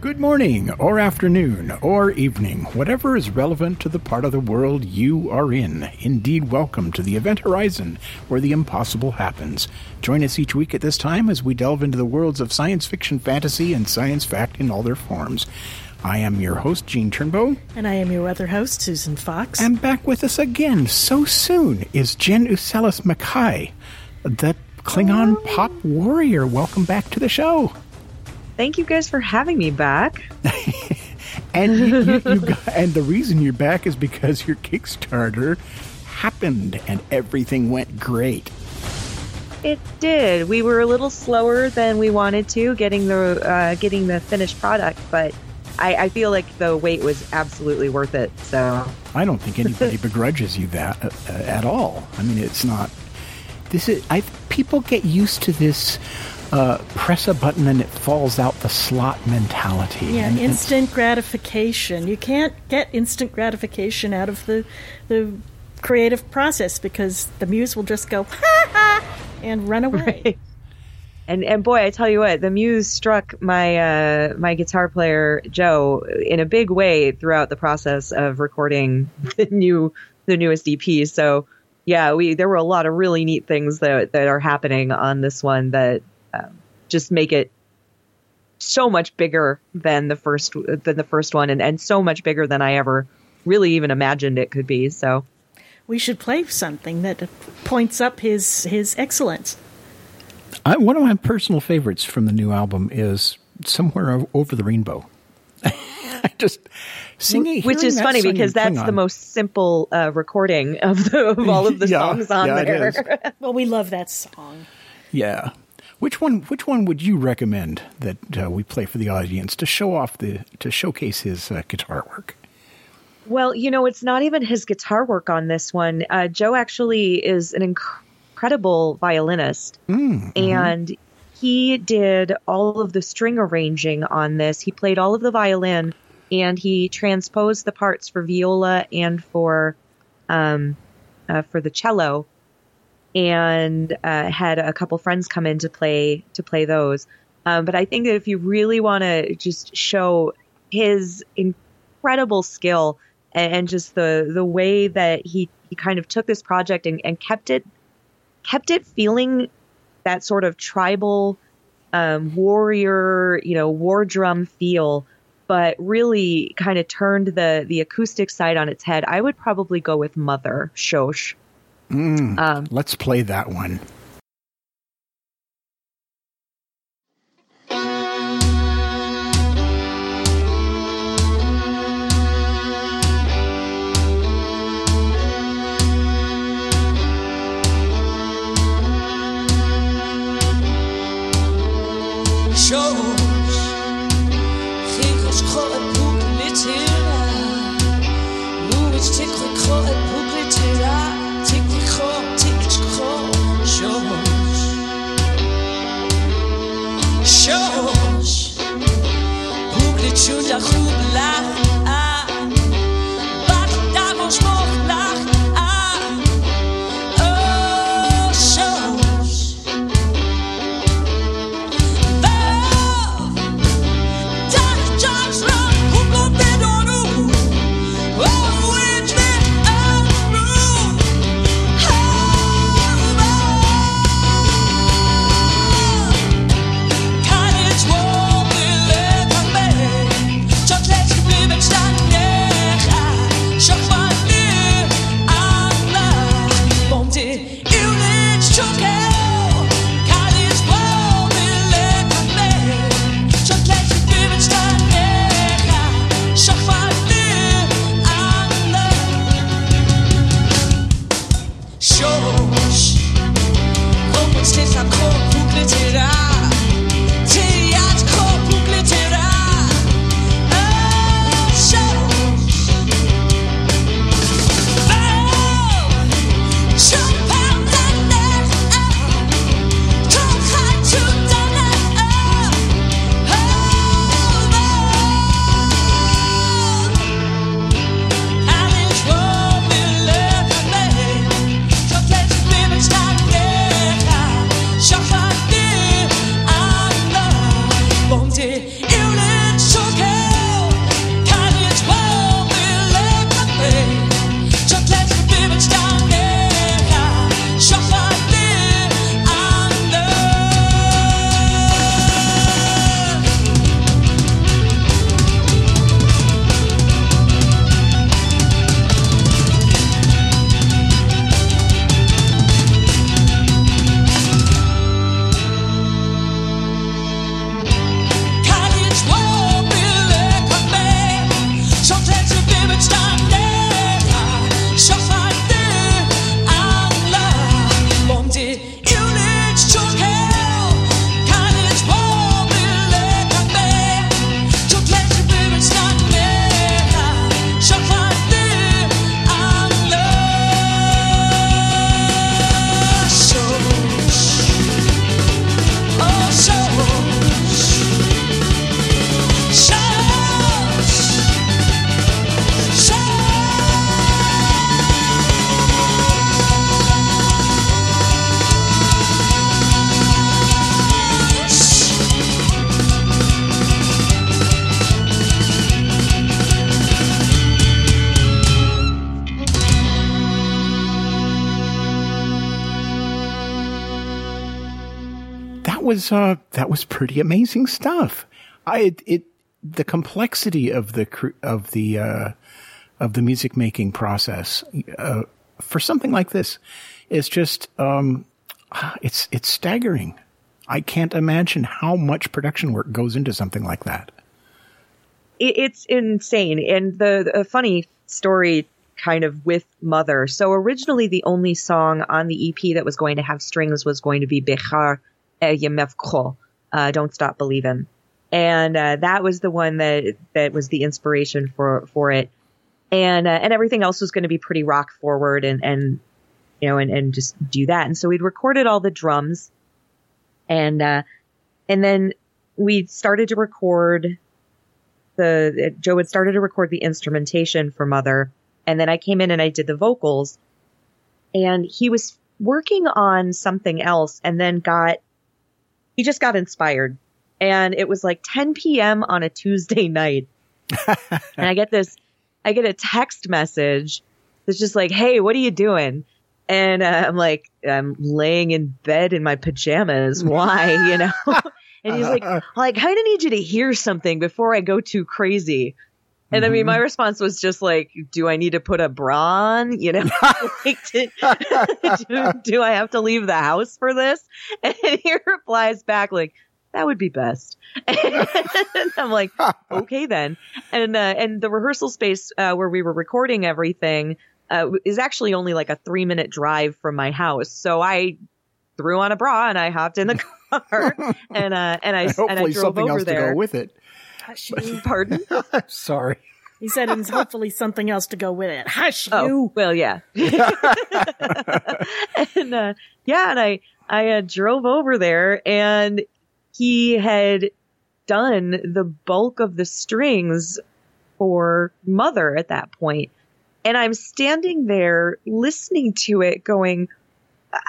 Good morning, or afternoon, or evening, whatever is relevant to the part of the world you are in. Indeed, welcome to the Event Horizon, where the impossible happens. Join us each week at this time as we delve into the worlds of science fiction, fantasy, and science fact in all their forms. I am your host, Gene Turnbow, And I am your other host, Susan Fox. and back with us again so soon is Jenn Usellis Mackay, the Klingon pop warrior. Welcome back to the show. Thank you guys for having me back. And you, you, you got, and the reason you're back is because your Kickstarter happened and everything went great. It did. We were a little slower than we wanted to getting the uh, getting the finished product, but I, I feel like the wait was absolutely worth it. So I don't think anybody begrudges you that uh, uh, at all. I mean, it's not. This is. I people get used to this. Uh, press a button and it falls out the slot mentality. yeah, And it's- instant gratification. You can't get instant gratification out of the the creative process because the muse will just go ha ha and run away. Right. and and boy, I tell you what, the muse struck my uh, my guitar player Joe in a big way throughout the process of recording the new the newest EP. So yeah, we there were a lot of really neat things that that are happening on this one that um, just make it so much bigger than the first than the first one, and and so much bigger than I ever really even imagined it could be. So We should play something that points up his his excellence. I, one of my personal favorites from the new album is "Somewhere Over the Rainbow." I just singing, which is funny because that's Klingon- the most simple uh, recording of the of all of the Yeah, songs on yeah, it there. is. Well, we love that song. Yeah. Which one? Which one would you recommend that uh, we play for the audience to show off the to showcase his uh, guitar work? Well, you know, it's not even his guitar work on this one. Uh, Joe actually is an inc- incredible violinist, and he did all of the string arranging on this. He played all of the violin, and he transposed the parts for viola and for um, uh, for the cello, and uh, had a couple friends come in to play to play those. Um, but I think that if you really want to just show his incredible skill and, and just the the way that he, he kind of took this project and, and kept it kept it feeling that sort of tribal um, warrior, you know, war drum feel, but really kind of turned the the acoustic side on its head. I would probably go with Mother Shosh. Um, Let's play that one. Was uh, that was pretty amazing stuff. I it, it the complexity of the of the uh, of the music making process uh, for something like this is just um, it's it's staggering. I can't imagine how much production work goes into something like that. It, it's insane. And the, the funny story kind of with Mother. So originally the only song on the EP that was going to have strings was going to be Yemevko, uh, Don't Stop Believing. And, uh, that was the one that, that was the inspiration for, for it. And, uh, and everything else was going to be pretty rock forward and, and, you know, and, and just do that. And so we'd recorded all the drums and, uh, and then we started to record the, Joe had started to record the instrumentation for Mother and then I came in and I did the vocals and he was working on something else and then got, he just got inspired and it was like 10 p.m. on a Tuesday night. and I get this, I get a text message that's just like, Hey, what are you doing? And uh, I'm like, I'm laying in bed in my pajamas. Why, you know? and he's like, well, I kind of need you to hear something before I go too crazy. And I mean, my response was just like, do I need to put a bra on? You know, like, do, do, do I have to leave the house for this? And he replies back like, that would be best. And I'm like, okay then. And, uh, and the rehearsal space, uh, where we were recording everything, uh, is actually only like a three minute drive from my house. So I threw on a bra and I hopped in the car and, uh, and I, and I Hopefully, drove something over else to go with it. Hush you. Pardon? Sorry. He said, and hopefully something else to go with it. Hush Oh, you. well, yeah. and, uh, yeah, and I, I uh, drove over there and he had done the bulk of the strings for Mother at that point. And I'm standing there listening to it going,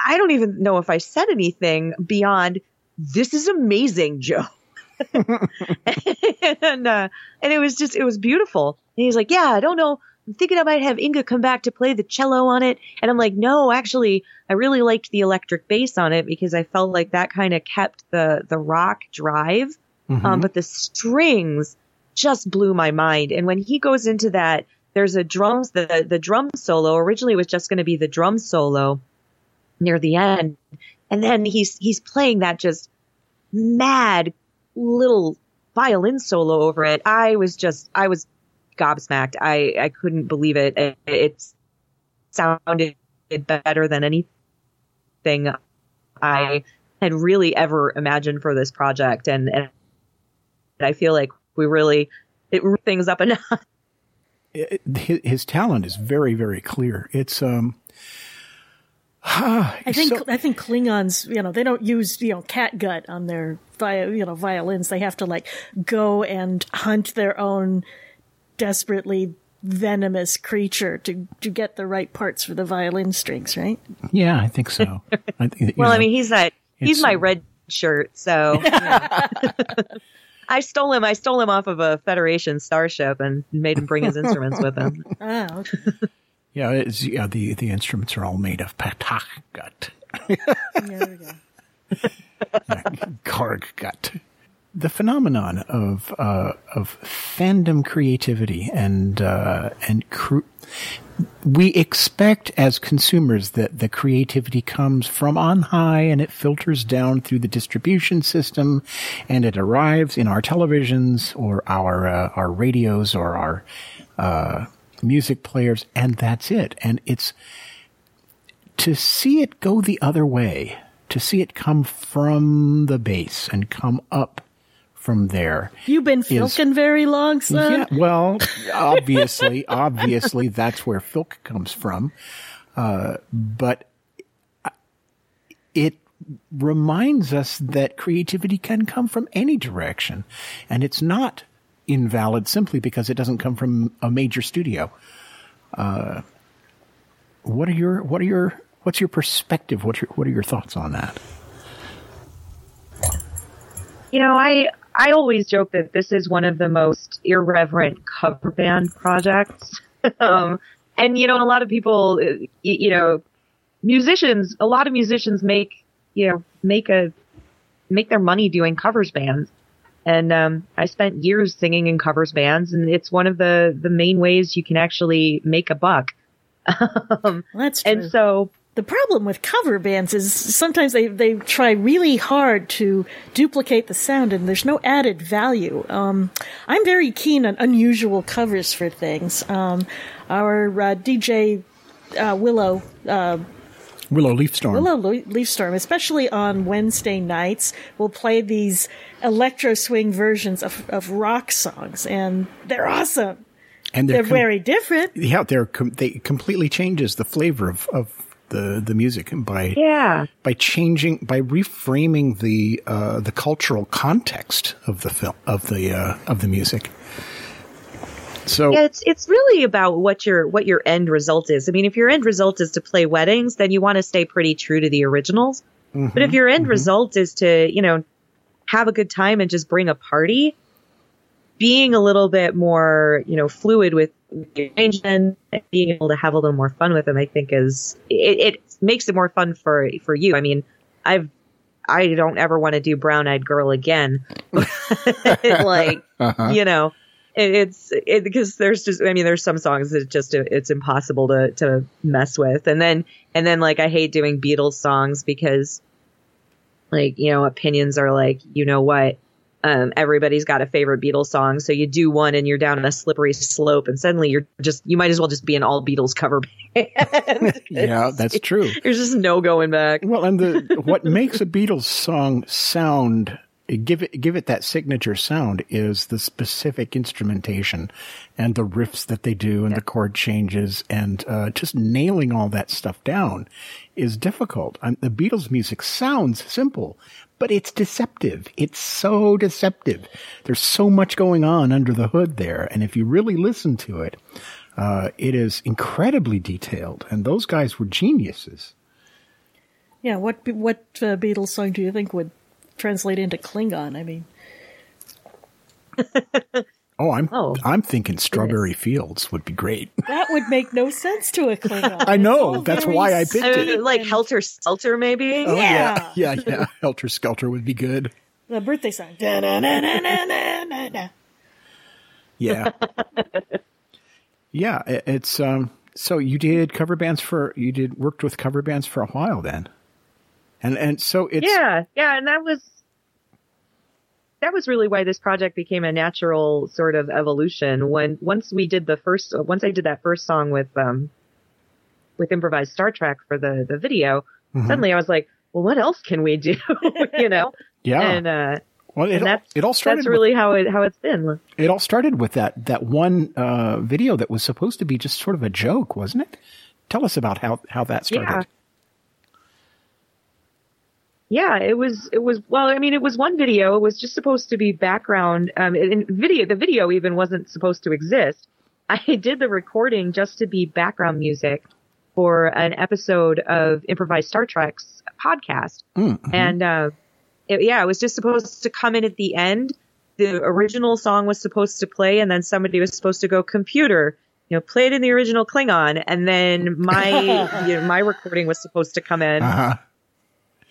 I don't even know if I said anything beyond, this is amazing, Joe. and, uh, and it was just, it was beautiful. And he's like, yeah, I don't know. I'm thinking I might have Inga come back to play the cello on it. And I'm like, no, actually, I really liked the electric bass on it because I felt like that kind of kept the, the rock drive. Um, but the strings just blew my mind. And when he goes into that, there's a drums, the, the drum solo originally was just going to be the drum solo near the end. And then he's, he's playing that just mad little violin solo over it. I was just, I was gobsmacked. I, I couldn't believe it. It, it sounded better than anything I had really ever imagined for this project. And, and I feel like we really, it things up enough. his talent is very, very clear. It's um. I think so- I think Klingons, you know, they don't use you know catgut on their vi- you know violins. They have to like go and hunt their own desperately venomous creature to to get the right parts for the violin strings, right? yeah, I think so. I think, you Well, I mean, he's that, he's it's- my red shirt. So you know. I stole him. I stole him off of a Federation starship and made him bring his instruments with him. Ah, okay. Yeah, it's, yeah. The the instruments are all made of patach gut. There we go. Karg gut. The phenomenon of uh, of fandom creativity and uh, and cr- we expect as consumers that the creativity comes from on high and it filters down through the distribution system and it arrives in our televisions or our uh, our radios or our uh, music players and that's it and it's to see it go the other way, to see it come from the base and come up from there. You've been filking very long, son. Yeah, well, obviously, obviously, that's where filk comes from. Uh, but it reminds us that creativity can come from any direction, and it's not invalid simply because it doesn't come from a major studio. Uh, what are your what are your what's your perspective? What are, what are your thoughts on that? You know, I I always joke that this is one of the most irreverent cover band projects. um, and you know, a lot of people, uh, you know, musicians, a lot of musicians make you know make a make their money doing covers bands. And um, I spent years singing in covers bands, and it's one of the the main ways you can actually make a buck. um, that's true. and so the problem with cover bands is sometimes they, they try really hard to duplicate the sound and there's no added value. Um, I'm very keen on unusual covers for things. Um, our uh, DJ uh, Willow uh, Willow Leaf Storm. Willow Le- Leaf Storm, especially on Wednesday nights, will play these electro swing versions of, of rock songs, and they're awesome. and They're com- very different. yeah, they're com- they completely changes the flavor of, of the the music by yeah, by changing by reframing the uh, the cultural context of the film of the uh, of the music. So Yeah, it's it's really about what your what your end result is. I mean, if your end result is to play weddings, then you want to stay pretty true to the originals. Mm-hmm, but if your end mm-hmm. result is to, you know, have a good time and just bring a party, being a little bit more, you know, fluid with the arrangement, and being able to have a little more fun with them, I think is it, it makes it more fun for for you. I mean, I've I don't ever want to do Brown Eyed Girl again. like, uh-huh. you know, it, it's it, because there's just I mean there's some songs that just it's impossible to to mess with, and then and then like I hate doing Beatles songs because like you know opinions are like you know what um, everybody's got a favorite Beatles song, so you do one and you're down a slippery slope, and suddenly you're just you might as well just be an all Beatles cover band. yeah, that's true. There's just no going back. Well, and the what makes a Beatles song sound give it give it that signature sound is the specific instrumentation and the riffs that they do and the chord changes and uh, just nailing all that stuff down is difficult. And the Beatles music sounds simple, but it's deceptive. It's so deceptive. There's so much going on under the hood there, and if you really listen to it, uh, it is incredibly detailed. And those guys were geniuses. Yeah, what what uh, Beatles song do you think would translate into Klingon? I mean, Oh, I'm Oh, I'm thinking Strawberry Fields would be great. that would make no sense to a Klingon. I know, that's why I picked I it. like Helter Skelter, maybe. Oh Yeah. yeah, yeah, yeah. Helter Skelter would be good. The birthday song. Da-na-na-na-na-na-na. Yeah, yeah. it- It's um. So you did cover bands for you did worked with cover bands for a while then, and and so it's yeah, yeah, and that was that was really why this project became a natural sort of evolution. When once we did the first, once I did that first song with um with improvised Star Trek for the the video, Mm-hmm. suddenly I was like, well, what else can we do? you know, yeah. and uh, well, it, and all- that's it all started. that's with- really how it how it's been. it all started with that that one uh, video that was supposed to be just sort of a joke, wasn't it? Tell us about how how that started. Yeah, it was. It was. Well, I mean, it was one video. It was just supposed to be background. Um, and video. The video even wasn't supposed to exist. I did the recording just to be background music for an episode of Improvised Star Trek's podcast. And uh, it, yeah, it was just supposed to come in at the end. The original song was supposed to play, and then somebody was supposed to go computer. You know, play it in the original Klingon, and then my you know, my recording was supposed to come in Uh-huh.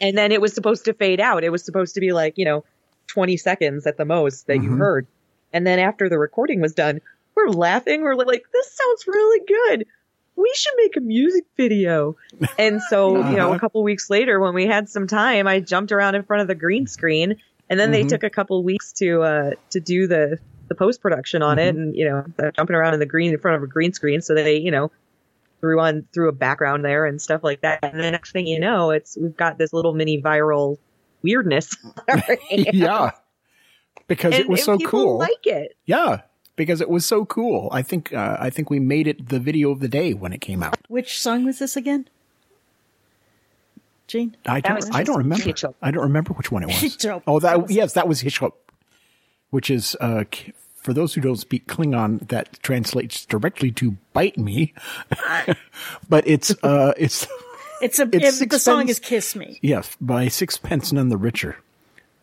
And then it was supposed to fade out. It was supposed to be like, you know, 20 seconds at the most that you mm-hmm. heard. And then after the recording was done, we're laughing. We're like, this sounds really good. We should make a music video. And so, you know, uh-huh. a couple weeks later, when we had some time, I jumped around in front of the green screen and then they mm-hmm. took a couple weeks to, uh, to do the, the post production on it. Mm-hmm. And, you know, jumping around in the green in front of a green screen. So they, you know, threw on through a background there and stuff like that. And the next thing you know, it's we've got this little mini viral weirdness. yeah, because and, it was and so people cool. Like it. yeah, because it was so cool. I think uh, I think we made it the video of the day when it came out. Which song was this again? Gene? I don't. was I don't remember. Hitchcock. I don't remember which one it was. Hitchcock. Oh, that, That was- yes, that was Hitchcock, which is uh, k- for those who don't speak Klingon, that translates directly to "bite me," but it's uh, it's It's a It's it- the song is "Kiss Me," yes by Sixpence None the Richer,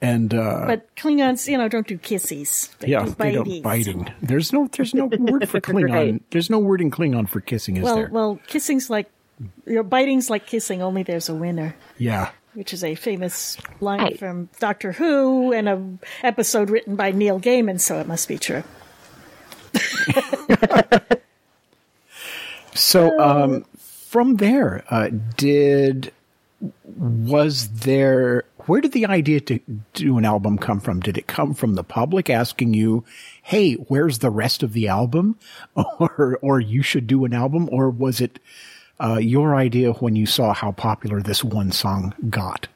and uh, but Klingons, you know, don't do kissies. They yeah, do they don't biting. There's no there's no word for Klingon. Right. There's no word in Klingon for kissing, is Well, there? well, kissing's like, your biting's like kissing. Only there's a winner. yeah. Which is a famous line Right. from Doctor Who and an episode written by Neil Gaiman, so it must be true. So, um, from there, uh, did was there? Where did the idea to do an album come from? Did it come from the public asking you, "Hey, where's the rest of the album?" or or you should do an album, or was it uh, your idea when you saw how popular this one song got?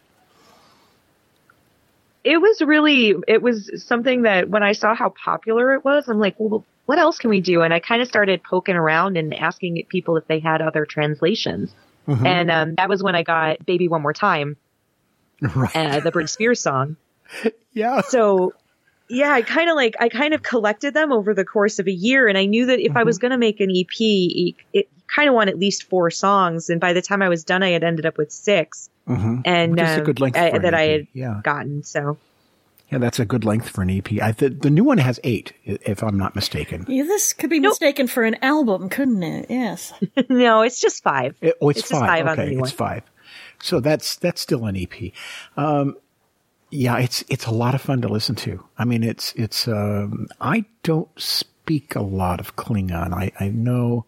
it was really it was something that when I saw how popular it was, I'm like, well, what else can we do? And I kind of started poking around and asking people if they had other translations. And um, that was when I got "Baby One More Time," Right. uh, the Britney Spears song. yeah. So, yeah, I kind of like I kind of collected them over the course of a year, and I knew that if I was going to make an EP, it kind of want at least four songs. And by the time I was done, I had ended up with 6 Mhm. and Which is a um, good length I- that I had yeah. gotten. So. Yeah, that's a good length for an EP. I, the, the new one has eight, if I'm not mistaken. Yeah, this could be mistaken for an album, couldn't it? Yes. no, it's just five. It- oh, it's, It's just five. five on the okay, new it's one. five. So that's that's still an EP. Um, yeah, it's it's a lot of fun to listen to. I mean, it's it's. Um, I don't speak a lot of Klingon. I I know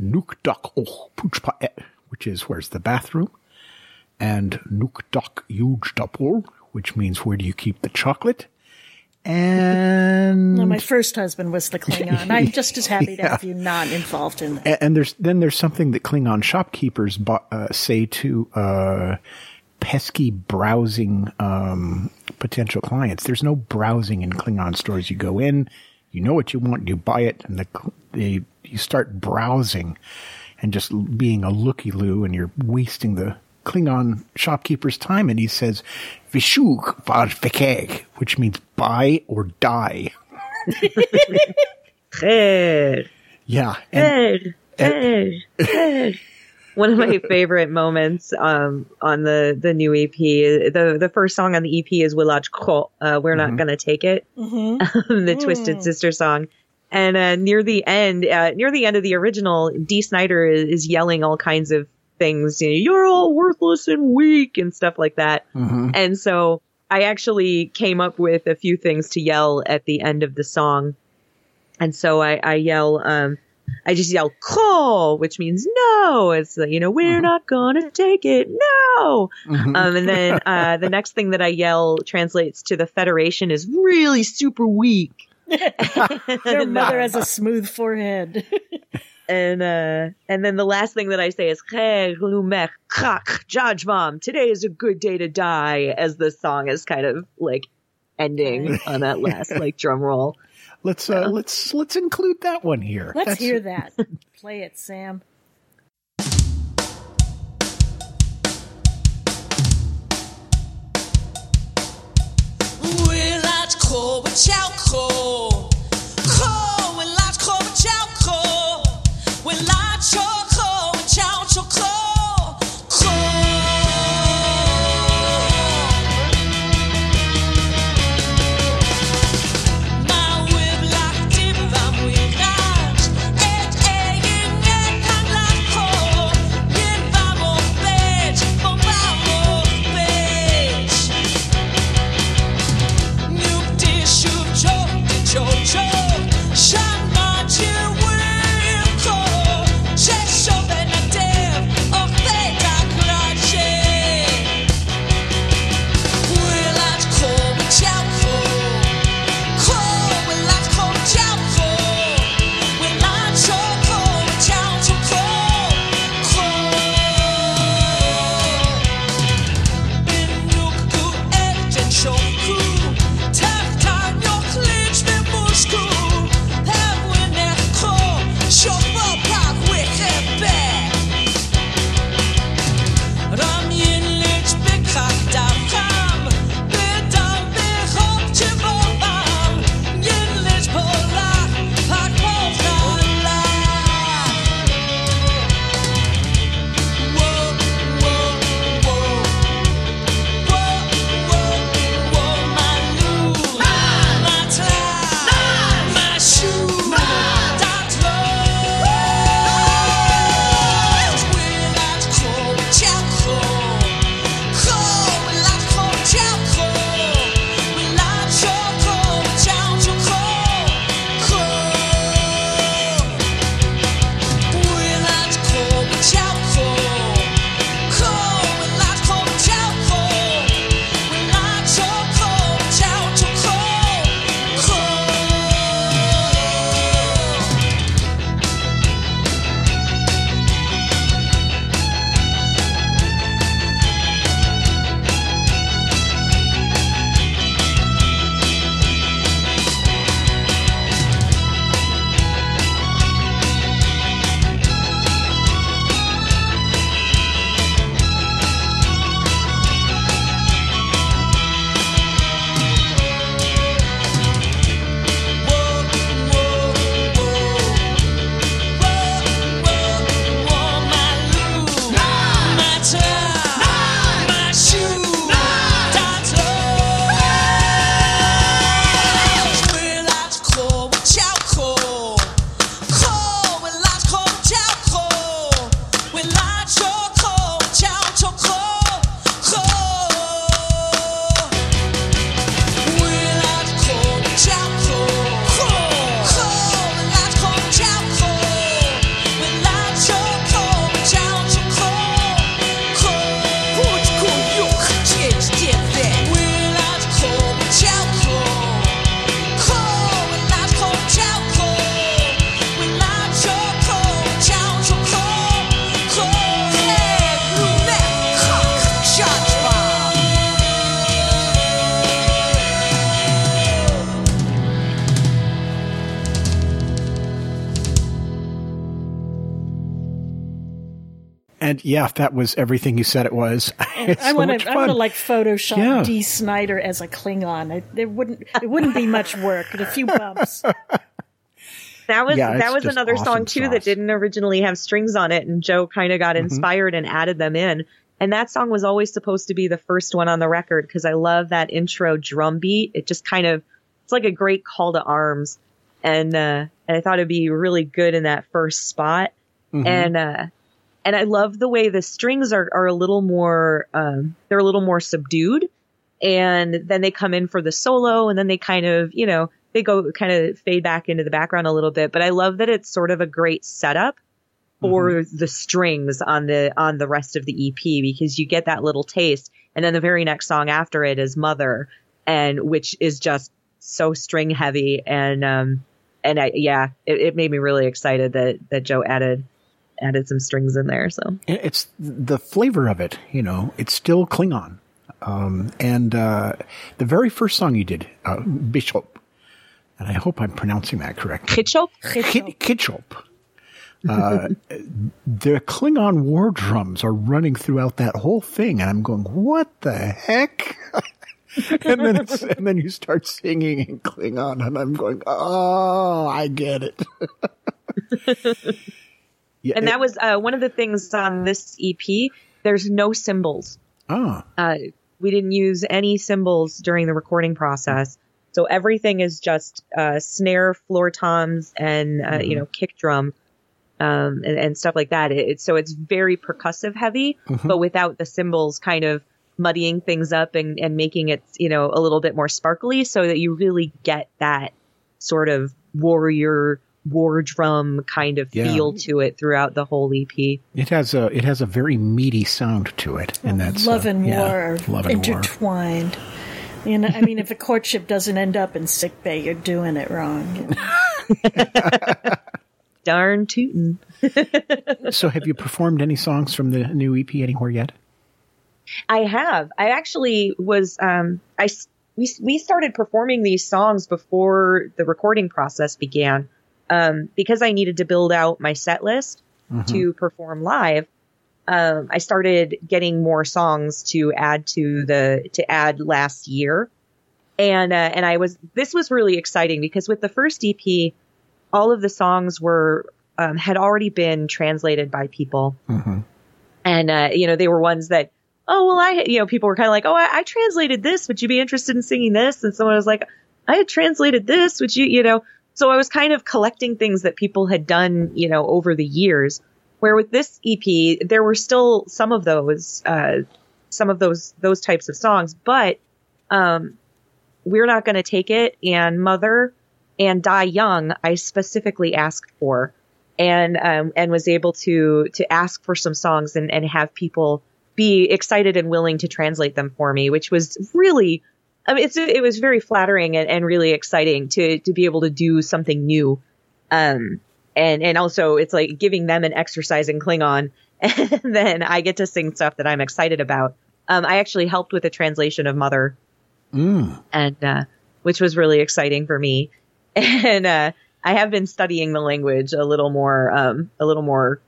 Nuk Dok Oh Puch Pa which is where's the bathroom, and Nuk Dok Yuj Dapur, which means where do you keep the chocolate, and No, my first husband was the Klingon. I'm just as happy to have you not involved in that. And there's then there's something that Klingon shopkeepers bu- uh, say to uh, pesky browsing um, potential clients. There's no browsing in Klingon stores. You go in, you know what you want, you buy it, and the, they, you start browsing and just being a looky loo, and you're wasting the Klingon shopkeeper's time. And he says, "Vishuk var vekeg," which means buy or die. Yeah, and red. One of my favorite moments um, on the the new EP, the the first song on the EP is Willage Kro, uh, We're Not Gonna Take It, the Twisted Sister song. And uh, near the end, uh, near the end of the original, Dee Snider is, is yelling all kinds of things. You know, You're all worthless and weak and stuff like that. And so I actually came up with a few things to yell at the end of the song. And so I, I yell, um, I just yell, call, which means no. It's, you know, we're not gonna take it. No. Um, and then, uh, the next thing that I yell translates to the Federation is really super weak. Their mother has a smooth forehead. And, uh, and then the last thing that I say is, "Hey, Lumek, krak, Judge Mom, today is a good day to die, as the song is kind of like ending on that last like drum roll. Let's uh, let's let's include that one here. Let's That's- hear that. Play it, Sam. Wylatko, yeah, if that was everything you said it was. It's I want much to. I want to like Photoshop Yeah. Dee Snider as a Klingon. I, there wouldn't. It wouldn't be much work. but A few bumps. That was Yeah, that was another awesome song too sauce. that didn't originally have strings on it, and Joe kind of got Mm-hmm. inspired and added them in. And that song was always supposed to be the first one on the record because I love that intro drum beat. It just kind of it's like a great call to arms, and uh, and I thought it'd be really good in that first spot. Mm-hmm. And uh, and I love the way the strings are are a little more um, they're a little more subdued, and then they come in for the solo, and then they kind of you know they go kind of fade back into the background a little bit. But I love that it's sort of a great setup for the strings on the on the rest of the EP because you get that little taste, and then the very next song after it is Mother, and which is just so string heavy. And um and I yeah it, it made me really excited that that Joe added added some strings in there so it's the flavor of it, you know, it's still Klingon. Um, and uh, the very first song you did, uh, Bishop, and I hope I'm pronouncing that correctly. Kitschop Kit- Kitchop. Uh, the Klingon war drums are running throughout that whole thing, and I'm going, "What the heck?" and then it's, and then you start singing in Klingon, and I'm going, "Oh, I get it." yeah, and it- that was uh, one of the things on this EP there's no cymbals oh, uh, we didn't use any cymbals during the recording process. So everything is just uh, snare, floor toms, and uh, you know kick drum, um, and, and stuff like that. It, it's so it's very percussive heavy, but without the cymbals kind of muddying things up and, and making it you know a little bit more sparkly, so that you really get that sort of warrior war drum kind of Yeah. feel to it throughout the whole EP. it has a it has a very meaty sound to it, and that's love uh, and yeah, war are love and war. intertwined. You know, I mean, if a courtship doesn't end up in sick bay, you're doing it wrong. you know. Darn tootin'. So, have you performed any songs from the new EP anywhere yet? I have. I actually was. Um, I s- we we started performing these songs before the recording process began, um, because I needed to build out my set list to perform live. Um, I started getting more songs to add to the to add last year, and uh, and I was this was really exciting because with the first EP, all of the songs were um, had already been translated by people. And uh, you know they were ones that oh well i you know people were kind of like oh I, I translated this. Would you be interested in singing this? And someone was like i had translated this. Would you you know so i was kind of collecting things that people had done you know over the years where with this ep there were still some of those uh some of those those types of songs but um we're not going to take it. And mother and die young i specifically asked for and um, and was able to to ask for some songs and, and have people be excited and willing to translate them for me, which was really, I mean, it's it was very flattering and, and really exciting to to be able to do something new, um, and and also it's like giving them an exercise in Klingon, and then I get to sing stuff that I'm excited about. Um, I actually helped with the translation of Mother, and uh, which was really exciting for me, and uh, I have been studying the language a little more, um, a little more.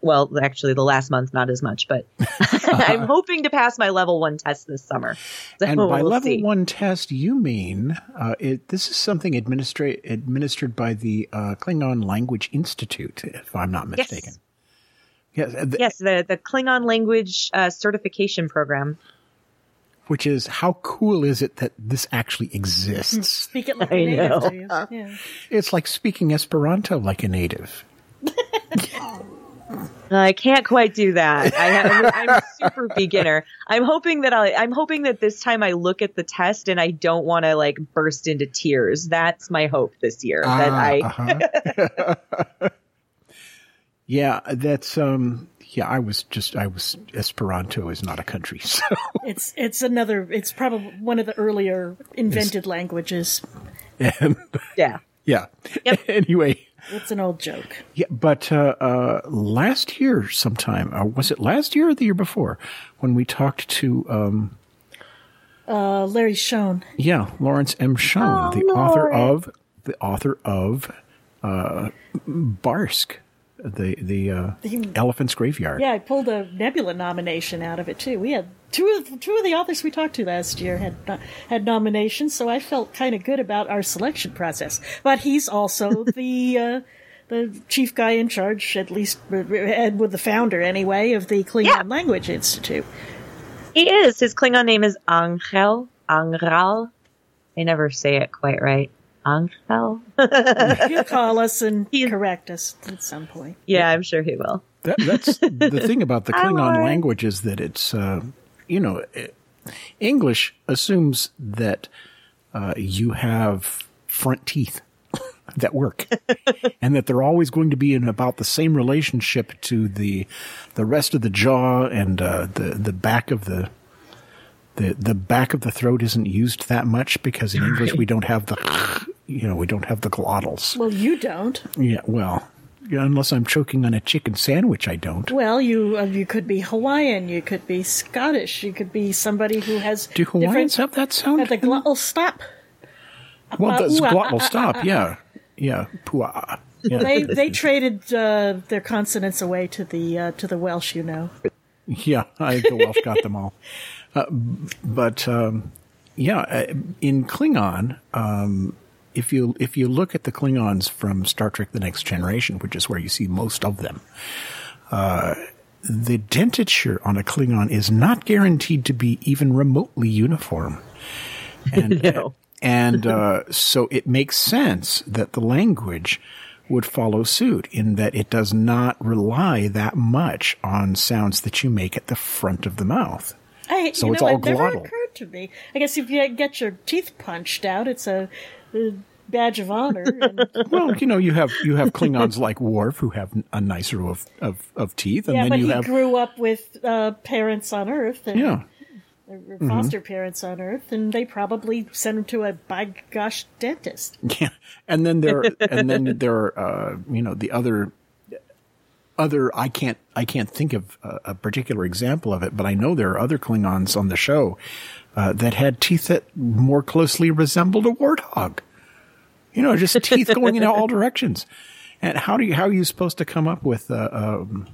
Well, actually, the last month not as much, but I'm hoping to pass my level one test this summer. So And by we'll level see. one test, you mean uh, it, this is something administra- administered by the uh, Klingon Language Institute, if I'm not mistaken. Yes, uh, th- Yes, the the Klingon language uh, certification program. which is how cool is it that this actually exists? Speak it like I a native know. to you. Yeah. it's like speaking Esperanto like a native. I can't quite do that. I have, I'm a super beginner. I'm hoping that I, I'm hoping that this time I look at the test and I don't want to like burst into tears. That's my hope this year. that I, uh-huh. yeah, that's um. Yeah, I was just I was Esperanto is not a country, so It's it's another. It's probably one of the earlier invented languages. and, yeah. yeah. Yep. Anyway, It's an old joke. Yeah, but uh, uh, last year, sometime, uh, was it last year or the year before, when we talked to, um, Uh, Larry Schoen. yeah, Lawrence M. Schoen, the author of the author of uh, Barsk, the the uh, Elephant's Graveyard. Yeah, I pulled a Nebula nomination out of it too. We had two of two of the authors we talked to last year had had nominations, so I felt kind of good about our selection process. But he's also the uh, the chief guy in charge, at least Ed with the founder anyway, of the Klingon Yeah. Language Institute. He is. His Klingon name is Angel. Angral. I never say it quite right. Angel. He'll call us and He- correct us at some point. yeah, I'm sure he will. That, that's the thing about the Klingon language is that it's, uh, you know, eh, English assumes that uh, you have front teeth that work, and that they're always going to be in about the same relationship to the the rest of the jaw and uh, the the back of the. The, the back of the throat isn't used that much because in English we don't have the, you know, we don't have the glottals. Well, you don't. Yeah, well, unless I'm choking on a chicken sandwich, I don't. Well, you uh, you could be Hawaiian, you could be Scottish, you could be somebody who has Do Hawaiians different- have that sound? At the glottal stop. well, the glottal ah, stop, yeah, yeah, pua. Yeah. They they traded uh, their consonants away to the uh, to the Welsh, you know. yeah, I, the Welsh got them all. Uh, but um, yeah, uh, in Klingon, um, if you if you look at the Klingons from Star Trek: The Next Generation, which is where you see most of them, uh, the dentiture on a Klingon is not guaranteed to be even remotely uniform. And, No. and uh, so it makes sense that the language would follow suit in that it does not rely that much on sounds that you make at the front of the mouth. I, So you it's know, all it never occurred to me. I guess if you get your teeth punched out, it's a, a badge of honor. And, Well, you know, you have you have Klingons like Worf who have a nice row of, of, of teeth, and yeah, then but you he have grew up with uh, parents on Earth and yeah, foster parents on Earth, and they probably sent him to a by gosh dentist. Yeah, and then there, and then there are, uh, you know, the other, other. I can't, I can't think of a, a particular example of it, but I know there are other Klingons on the show uh, that had teeth that more closely resembled a warthog. You know, just teeth going in all directions. And how do you, how are you supposed to come up with uh, um,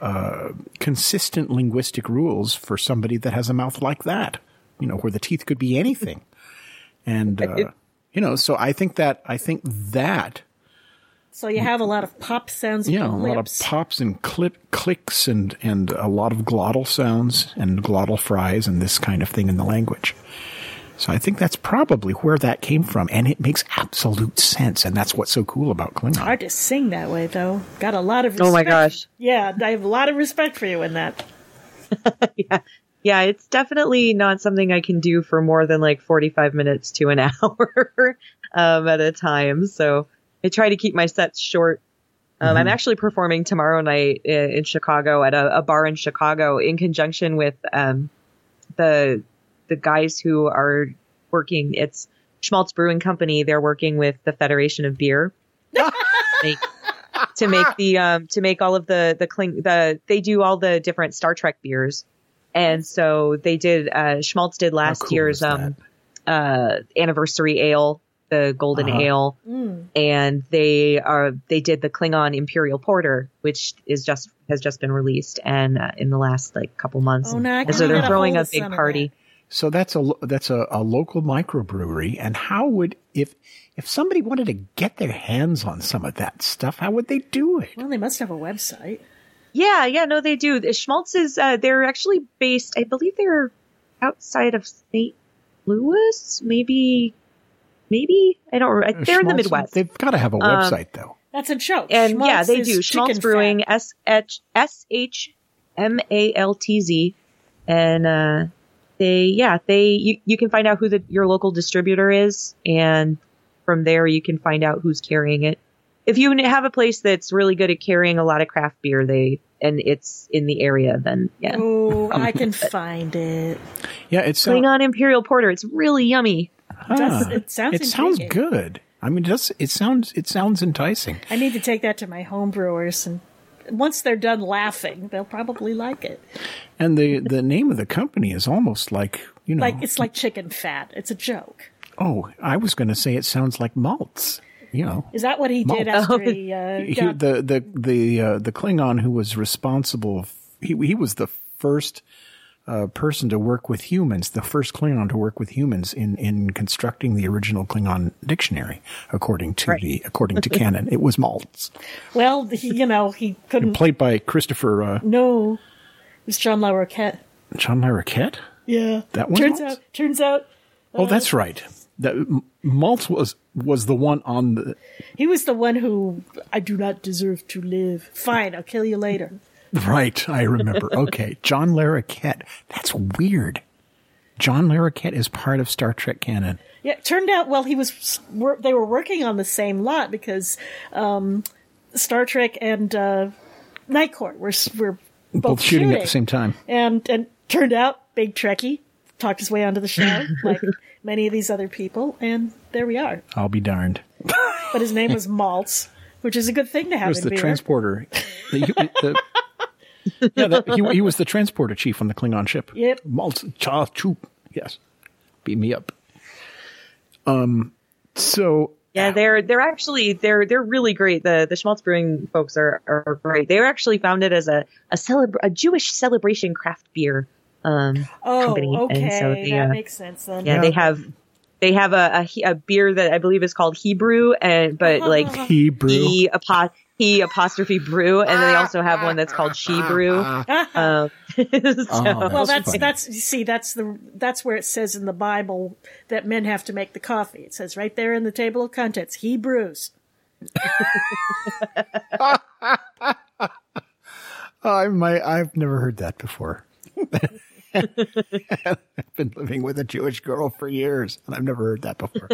uh, consistent linguistic rules for somebody that has a mouth like that? You know, where the teeth could be anything. And, uh, you know, so I think that, I think that, So you have a lot of pop sounds. yeah, a lot of pops and clip, clicks and, and a lot of glottal sounds and glottal fries and this kind of thing in the language. So I think that's probably where that came from. And it makes absolute sense. And that's what's so cool about Klingon. Hard to sing that way, though. Got a lot of. Respect. Oh my gosh. Yeah, I have a lot of respect for you in that. yeah. Yeah, it's definitely not something I can do for more than like 45 minutes to an hour um, at a time. So I try to keep my sets short. Um, I'm actually performing tomorrow night i- in Chicago at a, a bar in Chicago in conjunction with um, the the guys who are working. It's Schmaltz Brewing Company. They're working with the Federation of Beer. Make- to make the um to make all of the the cling the they do all the different Star Trek beers, and so they did uh Schmaltz did last cool year's um uh anniversary ale, the golden Uh-huh. ale, and they are they did the Klingon Imperial Porter, which is just has just been released and uh, in the last like couple months, Oh, no, and so they're get a throwing a big some of party. So that's a that's a, a local microbrewery, and how would if if somebody wanted to get their hands on some of that stuff, how would they do it? Well, they must have a website. Yeah, yeah, no, they do. The Schmaltz is uh, they're actually based. I believe they're outside of St. Louis, maybe, maybe I don't. I- They're in the Midwest, They've got to have a website though. That's a joke. and yeah, they do. Schmaltz Brewing. S H S H M A L T Z, and uh, they yeah they you you can find out who the your local distributor is, and from there you can find out who's carrying it. If you have a place that's really good at carrying a lot of craft beer, they and it's in the area, then yeah. Oh, I um, can find it. Yeah, it sounds uh, Klingon Imperial Porter. It's really yummy. Ah, does- it sounds it sounds good. I mean, it does it sounds it sounds enticing. I need to take that to my home brewers, and once they're done laughing, they'll probably like it. And the the name of the company is almost like you know. Like it's like chicken fat. It's a joke. oh, I was going to say it sounds like malts. you know, Is that what he did Maltz. after he, uh, he, got the the the uh, the Klingon who was responsible. He he was the first uh, person to work with humans, the first Klingon to work with humans in in constructing the original Klingon dictionary, according to the according to canon. It was Maltz, Well, he, you know, he couldn't. played by Christopher uh, no, it was John Larroquette. John Larroquette. Yeah, That one? turns Maltz? out. Turns out Oh, that's right. That Maltz was was the one on the he was the one who I do not deserve to live. Fine, I'll kill you later. right. I remember. Okay, John Larroquette. That's weird. John Larroquette is part of Star Trek canon. Yeah, it turned out well he was. They were working on the same lot because um, Star Trek and uh, Night Court were were both, Both shooting at the same time. and and turned out big Trekkie talked his way onto the show like many of these other people, and there we are. I'll be darned. But his name was Maltz, which is a good thing to have was in the beer. transporter. The- the- yeah, that, he, he was the transporter chief on the Klingon ship. Yep. Maltz Cha Choop. Yes. Beat me up. Um. So Yeah, they're they're actually they're they're really great. The the Schmaltz Brewing folks are are great. They were actually founded as a a celebr- a Jewish celebration craft beer um oh, company, okay, and so they that uh, makes sense then. yeah they have they have a, a a beer that I believe is called Hebrew and but like Hebrew. he apo- he apostrophe brew, and then they also have one that's called She Brew. Um, so- well, that's funny. that's you see that's the that's where it says in the Bible that men have to make the coffee. It says right there in the table of contents, he brews. I my I've never heard that before. I've been living with a Jewish girl for years, and I've never heard that before.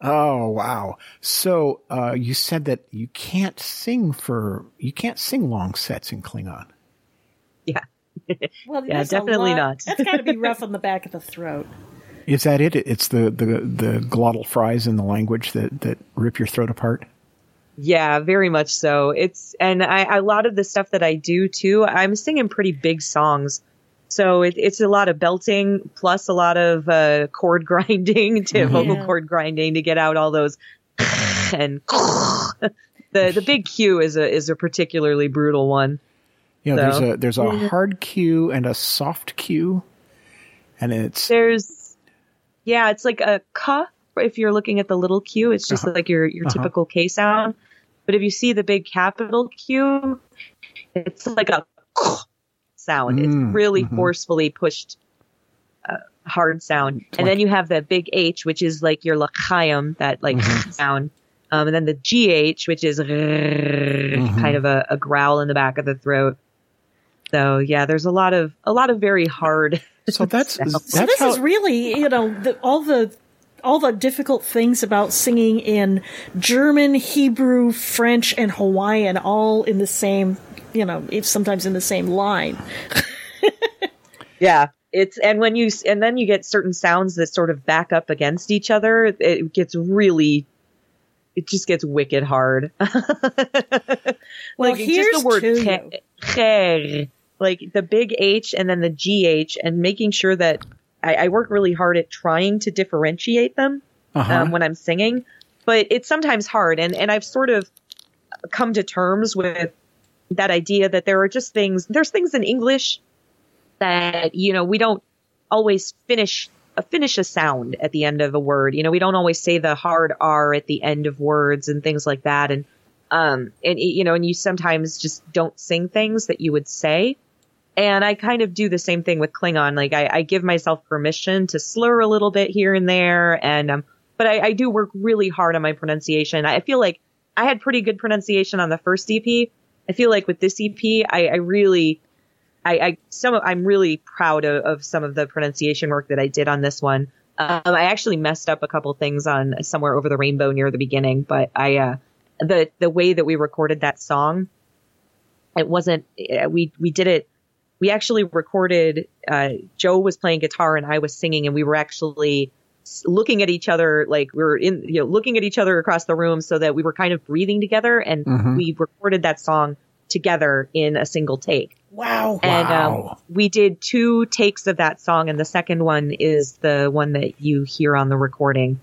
Oh wow! So uh, you said that you can't sing for you can't sing long sets in Klingon. yeah. Well, Yeah, definitely lot- not. That's got to be rough on the back of the throat. Is that it? It's the the the glottal fries in the language that that rip your throat apart. Yeah, very much so. It's and I a lot of the stuff that I do too. I'm singing pretty big songs, so it, it's a lot of belting plus a lot of uh, chord grinding to vocal Yeah. chord grinding to get out all those and the the big Q is a is a particularly brutal one. You know, So- there's a there's a hard cue and a soft cue, and it's There's yeah, it's like a k. If you're looking at the little Q, it's just Uh-huh. like your your Uh-huh. typical K sound. But if you see the big capital Q, it's like a sound. Mm, It's really mhm. forcefully pushed uh, hard sound. And then you have the big H, which is like your l'chaim, that like Mm-hmm. sound. Um, and then the GH, which is Mm-hmm. kind of a, a growl in the back of the throat. So yeah, there's a lot of a lot of very hard. so that's that's So this how is really, you know, the, all the all the difficult things about singing in German, Hebrew, French, and Hawaiian, all in the same, you know, sometimes in the same line. Yeah. It's and when you and then you get certain sounds that sort of back up against each other, it gets really it just gets wicked hard. Well, like here's just the word to che- cher, like the big H and then the GH and making sure that I, I work really hard at trying to differentiate them uh-huh. um, when I'm singing, but it's sometimes hard. And, and I've sort of come to terms with that idea that there are just things, there's things in English that, you know, we don't always finish uh, finish a sound at the end of a word. You know, we don't always say the hard R at the end of words and things like that. And, um, and, you know, and you sometimes just don't sing things that you would say. And I kind of do the same thing with Klingon. Like I, I give myself permission to slur a little bit here and there. And, um, but I, I do work really hard on my pronunciation. I feel like I had pretty good pronunciation on the first EP. I feel like with this EP, I, I really, I, I some of, I'm really proud of, of some of the pronunciation work that I did on this one. Um, I actually messed up a couple things on somewhere over the rainbow near the beginning, but I, uh, the, the way that we recorded that song, it wasn't, we, we did it, we actually recorded, uh, Joe was playing guitar and I was singing and we were actually looking at each other, like we were in, you know, looking at each other across the room so that we were kind of breathing together and Mhm. we recorded that song together in a single take. Wow. And um, we did two takes of that song, and the second one is the one that you hear on the recording.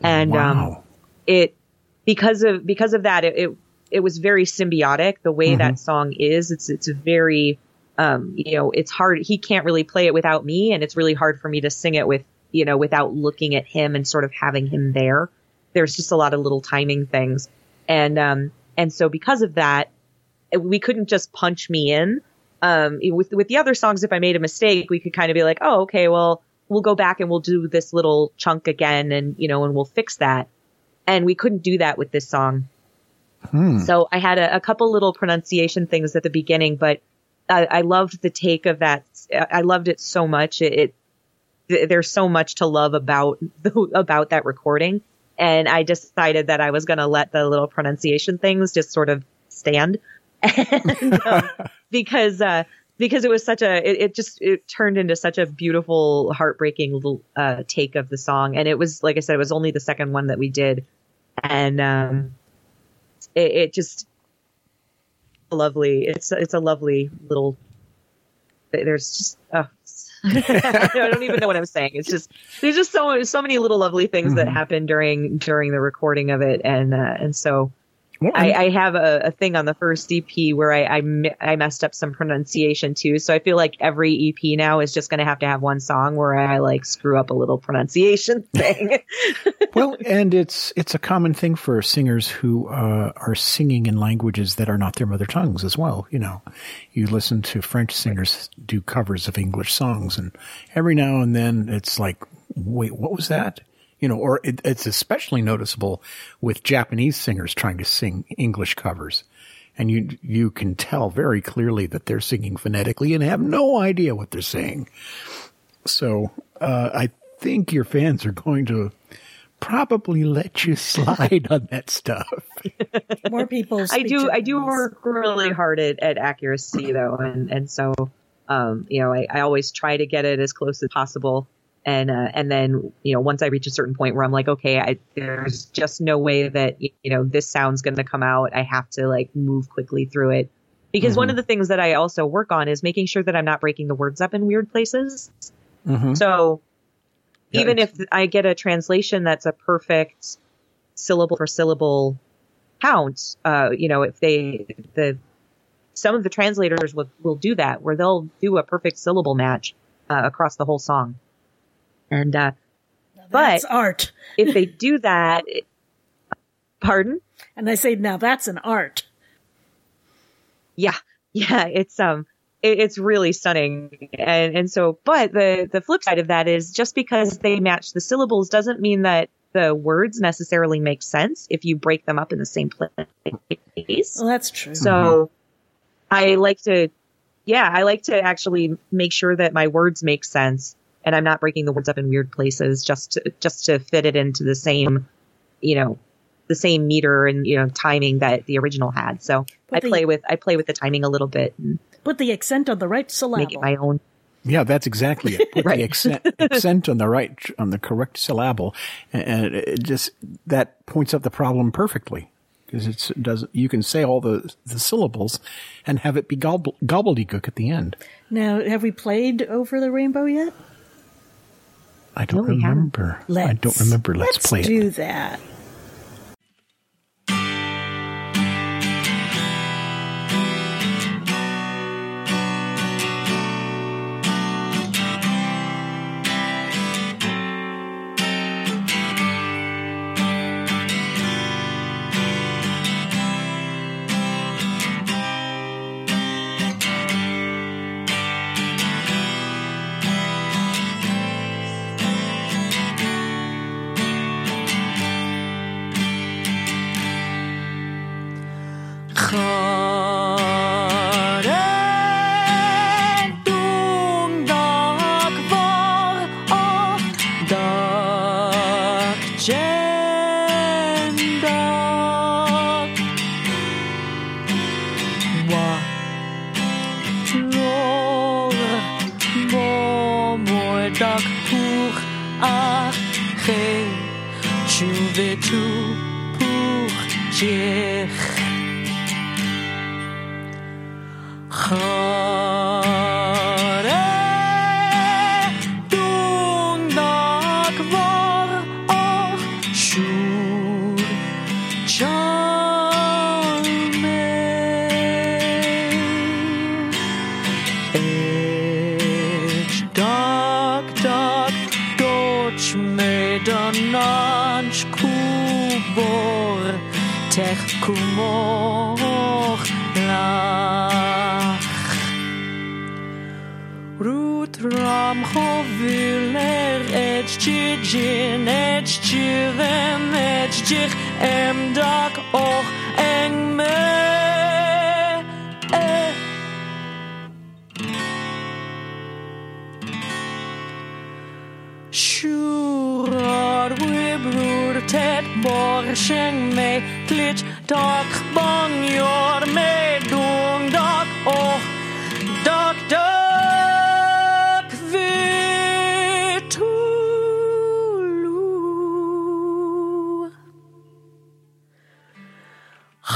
And um, it because of because of that, it it, it was very symbiotic. The way that song is, it's it's very um, you know, it's hard. He can't really play it without me, and it's really hard for me to sing it with you know without looking at him and sort of having him there. There's just a lot of little timing things, and um, and so because of that, we couldn't just punch me in. Um, with with the other songs, if I made a mistake, we could kind of be like, oh, okay, well, we'll go back and we'll do this little chunk again, and you know, and we'll fix that. And we couldn't do that with this song. So I had a, a couple little pronunciation things at the beginning, but I, I loved the take of that. I loved it so much. It, it th- there's so much to love about the, about that recording, and I decided that I was going to let the little pronunciation things just sort of stand, and, um, because uh, because it was such a it, it just it turned into such a beautiful, heartbreaking little uh, take of the song, and it was like I said, it was only the second one that we did, and um, it, it just lovely. It's it's a lovely little. There's just oh, I don't even know what I'm saying. It's just there's just so so many little lovely things that happen during during the recording of it, and uh, and so I, I have a, a thing on the first EP where I, I I messed up some pronunciation too. So I feel like every EP now is just going to have to have one song where I like screw up a little pronunciation thing. well, and it's it's a common thing for singers who uh, are singing in languages that are not their mother tongues as well. You know, you listen to French singers do covers of English songs, and every now and then it's like, wait, what was that? You know, or it, it's especially noticeable with Japanese singers trying to sing English covers. And you you can tell very clearly that they're singing phonetically and have no idea what they're saying. So uh, I think your fans are going to probably let you slide on that stuff. More people. I speak do I do work really hard at, at accuracy though, and and so um, you know I, I always try to get it as close as possible. And uh, and then you know once I reach a certain point where I'm like okay I, there's just no way that you know this sound's going to come out I have to like move quickly through it because one of the things that I also work on is making sure that I'm not breaking the words up in weird places. So Yeah, even if I get a translation that's a perfect syllable for syllable count, uh, you know, if they the some of the translators will will do that where they'll do a perfect syllable match uh, across the whole song. And uh, That's but art. if they do that, it- pardon? And I say, now that's an art. Yeah, yeah, it's um, it, it's really stunning, and and so, but the the flip side of that is just because they match the syllables doesn't mean that the words necessarily make sense if you break them up in the same place. Well, that's true. So, I like to, yeah, I like to actually make sure that my words make sense, and I'm not breaking the words up in weird places just to just to fit it into the same, you know, the same meter and you know timing that the original had. So But I the- play with I play with the timing a little bit and Put the accent on the right make syllable. it my own. Yeah, that's exactly it. Put Right. the accent, accent on the right, on the correct syllable, and, and it just that points out the problem perfectly because it does you can say all the the syllables and have it be gobble, gobbledygook at the end. Now, have we played Over the Rainbow yet? I don't No, remember. Let's, I don't. Let's, play do it. that.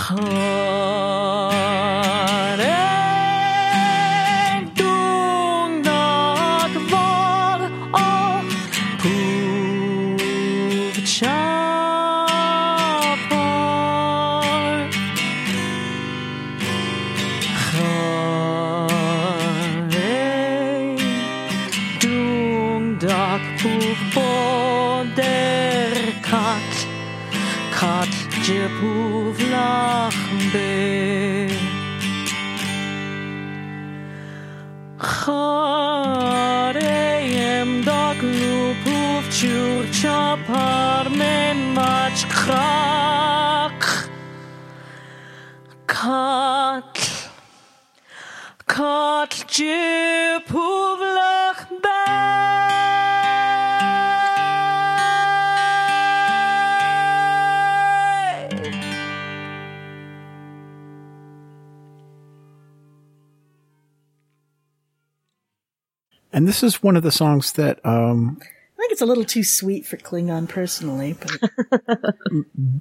Hare this is one of the songs that, um, I think it's a little too sweet for Klingon personally, but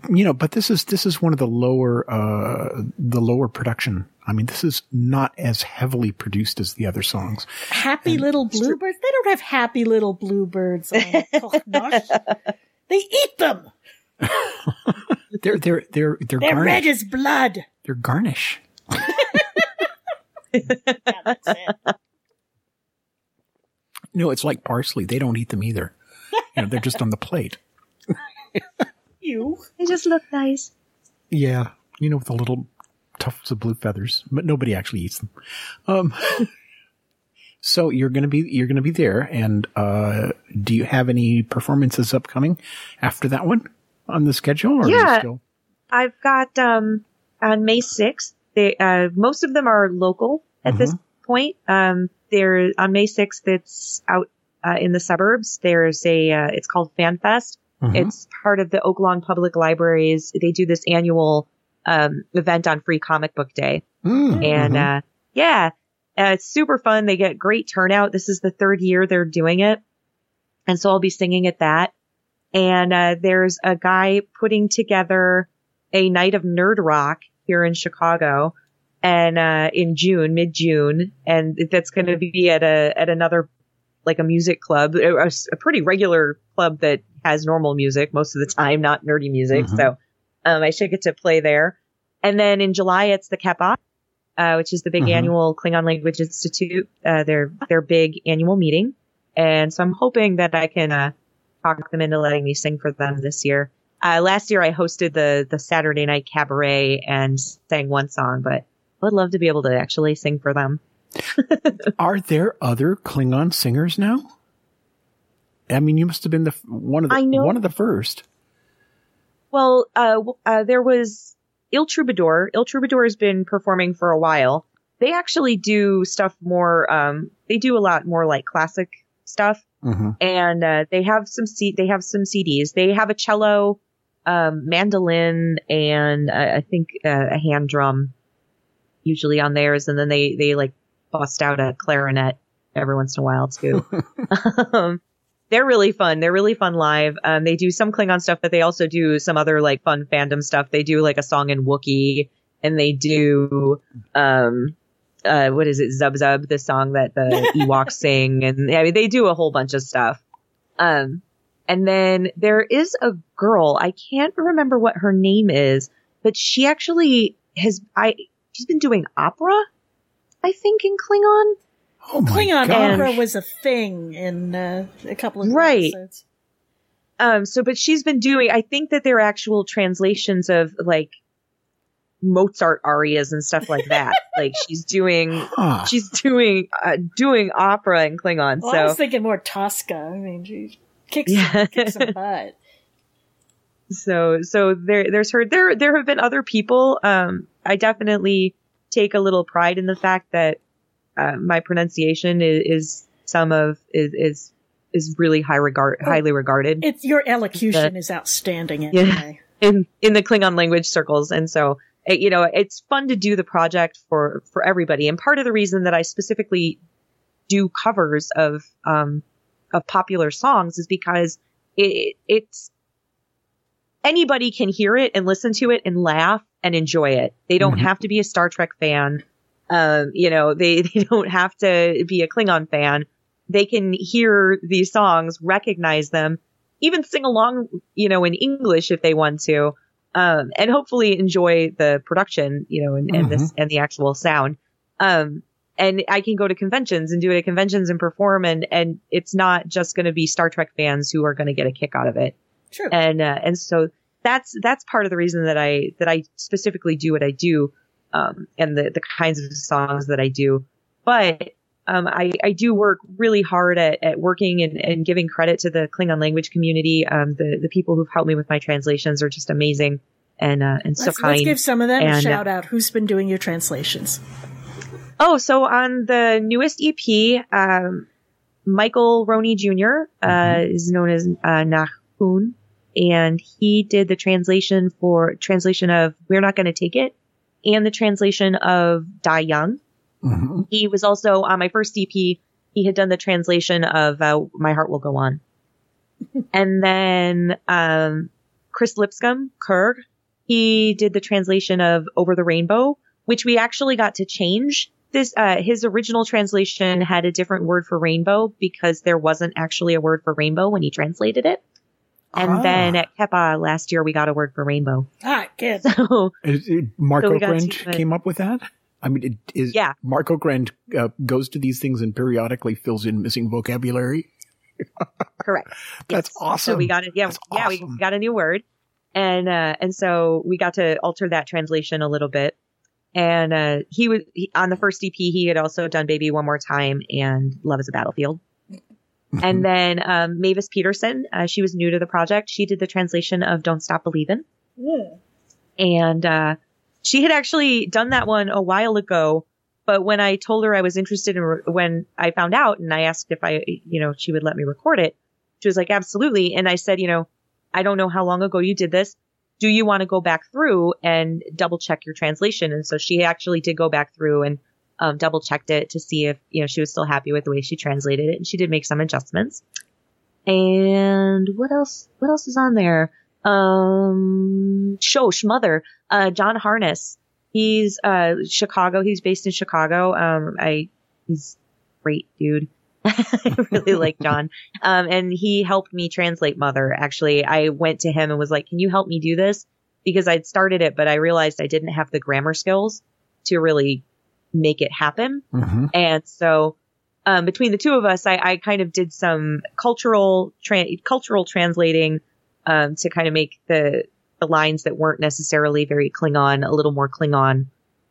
you know, but this is this is one of the lower uh, the lower production. I mean, this is not as heavily produced as the other songs. happy little bluebirds. They don't have happy little bluebirds on They eat them. They're they're they're they're They're garnish. red as blood. They're garnish. That's it. No, it's like parsley. They don't eat them either. You know, they're just on the plate. You. They just look nice. Yeah, you know, with the little tufts of blue feathers, but nobody actually eats them. Um, so you're gonna be you're gonna be there, and uh, do you have any performances upcoming after that one on the schedule? Or Yeah. still- I've got um on May sixth. They uh most of them are local at this point. Um, there on May sixth. It's out uh, in the suburbs. There's a uh, it's called FanFest. It's part of the Oaklawn Public Libraries. They do this annual um event on Free Comic Book Day. Mm, and uh yeah uh, it's super fun they get great turnout this is the third year they're doing it and so i'll be singing at that and uh there's a guy putting together a night of nerd rock here in chicago and uh in june mid-june and that's going to be at a at another like a music club a pretty regular club that has normal music most of the time not nerdy music Mhm. so um i should get to play there and then in july it's the Kappa uh, which is the big Mhm. annual Klingon Language Institute, uh, their their big annual meeting, and so I'm hoping that I can uh, talk them into letting me sing for them this year. Uh, last year I hosted the the Saturday night cabaret and sang one song, but I would love to be able to actually sing for them. Are there other Klingon singers now? I mean, you must have been the one of the one of the first. Well, uh, uh, there was Il Troubadour. Il Troubadour has been performing for a while. They actually do stuff more. Um, they do a lot more like classic stuff. hmm and uh, they have some C- they have some CDs. They have a cello, um, mandolin, and uh, I think uh, a hand drum, usually on theirs, and then they they like bust out a clarinet every once in a while too. um, they're really fun. They're really fun live. Um, they do some Klingon stuff, but they also do some other like fun fandom stuff. They do like a song in Wookiee, and they do um uh, what is it, Zub Zub, the song that the Ewoks sing, and I mean they do a whole bunch of stuff. Um, and then there is a girl I can't remember what her name is, but she actually has I she's been doing opera, I think in Klingon. Oh my Klingon gosh. opera was a thing in uh, a couple of Right. episodes. Um, so, but she's been doing, I think that they're actual translations of like Mozart arias and stuff like that. like she's doing, Huh. she's doing, uh, doing opera in Klingon. Well, I was thinking more Tosca. I mean, she kicks, Yeah. kicks some butt. So, so there, there's her, there, there have been other people. Um, I definitely take a little pride in the fact that, uh, my pronunciation is, is some of, is, is, is really high regard, highly regarded. It's your elocution is outstanding anyway. in in the Klingon language circles, and so it, you know it's fun to do the project for for everybody. And part of the reason that I specifically do covers of um of popular songs is because it it's anybody can hear it and listen to it and laugh and enjoy it. They don't have to be a Star Trek fan. Um, you know, they, they don't have to be a Klingon fan. They can hear these songs, recognize them, even sing along, you know, in English if they want to, um, and hopefully enjoy the production, you know, and, and this and the actual sound. Um, and I can go to conventions and do it at conventions and perform, and and it's not just going to be Star Trek fans who are going to get a kick out of it True. and uh, and so that's that's part of the reason that I that I specifically do what I do, um, and the the kinds of songs that I do. But um, I I do work really hard at, at working and, and giving credit to the Klingon language community. Um, the the people who've helped me with my translations are just amazing and uh, and so let's, kind. let's give some of them a And, uh, shout out. Who's been doing your translations? Oh, so on the newest EP, um, Michael Roney Jr. Uh, is known as uh, Nahun, and he did the translation for translation of "We're Not Going to Take It" and the translation of "Die Young." Mhm. He was also on my first EP. He had done the translation of uh, "My Heart Will Go On," and then um, Chris Lipscomb, Kurg, he did the translation of "Over the Rainbow," which we actually got to change. This uh, his original translation had a different word for rainbow because there wasn't actually a word for rainbow when he translated it. And Ah. then at Kepa last year, we got a word for rainbow. Ah, good. So Is it- Mark So we got Okrand to, came up with that? I mean, it is Yeah. Mark Okrand uh, goes to these things and periodically fills in missing vocabulary. correct. That's Yes. awesome. So we got it. Yeah, That's yeah, awesome. we got a new word, and uh, and so we got to alter that translation a little bit. And uh, he was he, on the first EP. He had also done "Baby One More Time" and "Love Is a Battlefield." Mm-hmm. And then um, Mavis Peterson, uh, she was new to the project. She did the translation of "Don't Stop Believin'," and uh, she had actually done that one a while ago. But when I told her I was interested in, re- when I found out and I asked if I, you know, she would let me record it, she was like, absolutely. And I said, you know, I don't know how long ago you did this. Do you want to go back through and double check your translation? And so she actually did go back through and um, double checked it to see if, you know, she was still happy with the way she translated it. And she did make some adjustments. And what else? What else is on there? Um, Shosh, mother, uh, John Harness. He's, uh, Chicago. He's based in Chicago. Um, I, he's great dude. I really like John. Um, and he helped me translate mother. Actually, I went to him and was like, can you help me do this? Because I'd started it, but I realized I didn't have the grammar skills to really make it happen. hmm And so, um, between the two of us, I, I kind of did some cultural, tra- cultural translating, um, to kind of make the, the lines that weren't necessarily very Klingon a little more Klingon,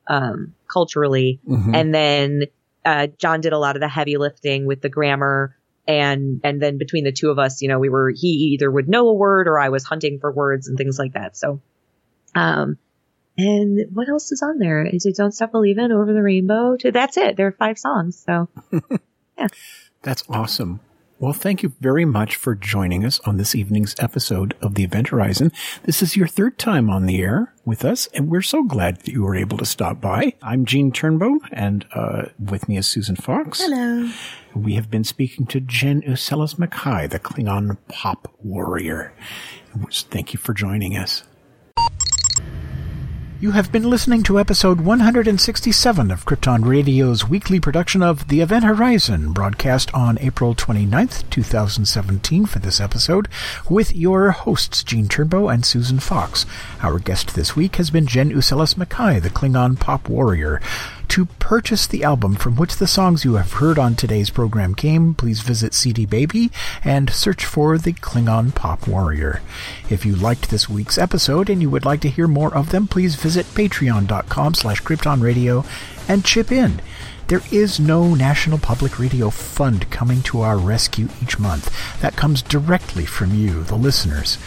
um, culturally. hmm And then, uh, John did a lot of the heavy lifting with the grammar. And, and then between the two of us, you know, we were, he either would know a word or I was hunting for words and things like that. So, um, and what else is on there? Is it Don't Stop Believin', Over the Rainbow? That's it. There are five songs. So yeah. That's awesome. Well, thank you very much for joining us on this evening's episode of the Event Horizon. This is your third time on the air with us, and we're so glad that you were able to stop by. I'm Gene Turnbow, and uh, with me is Susan Fox. Hello. We have been speaking to Jenn Usellis Mackay, the Klingon pop warrior. Thank you for joining us. You have been listening to episode 167 of Krypton Radio's weekly production of The Event Horizon, broadcast on April 29th, 2017 for this episode, with your hosts Gene Turnbow and Susan Fox. Our guest this week has been Jenn Usellis Mackay, the Klingon pop warrior. To purchase the album from which the songs you have heard on today's program came, please visit CD Baby and search for the Klingon Pop Warrior. If you liked this week's episode and you would like to hear more of them, please visit patreon.com slash kryptonradio and chip in. There is no National Public Radio Fund coming to our rescue each month. That comes directly from you, the listeners.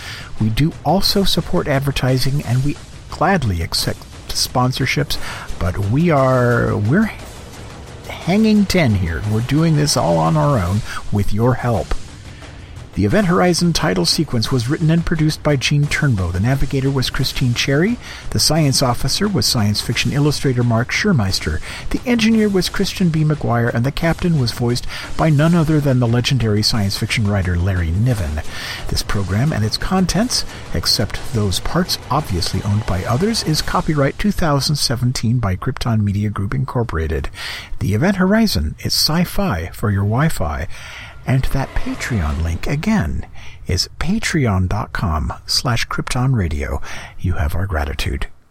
We do also support advertising and we gladly accept sponsorships, but we are we're hanging 10 here. We're doing this all on our own with your help. The Event Horizon title sequence was written and produced by Gene Turnbow. The navigator was Christine Cherry. The science officer was science fiction illustrator Mark Schurmeister. The engineer was Christian B. McGuire, and the captain was voiced by none other than the legendary science fiction writer Larry Niven. This program and its contents, except those parts obviously owned by others, is copyright 2017 by Krypton Media Group Incorporated. The Event Horizon is sci-fi for your Wi-Fi. And that Patreon link again is patreon.com slash kryptonradio. You have our gratitude.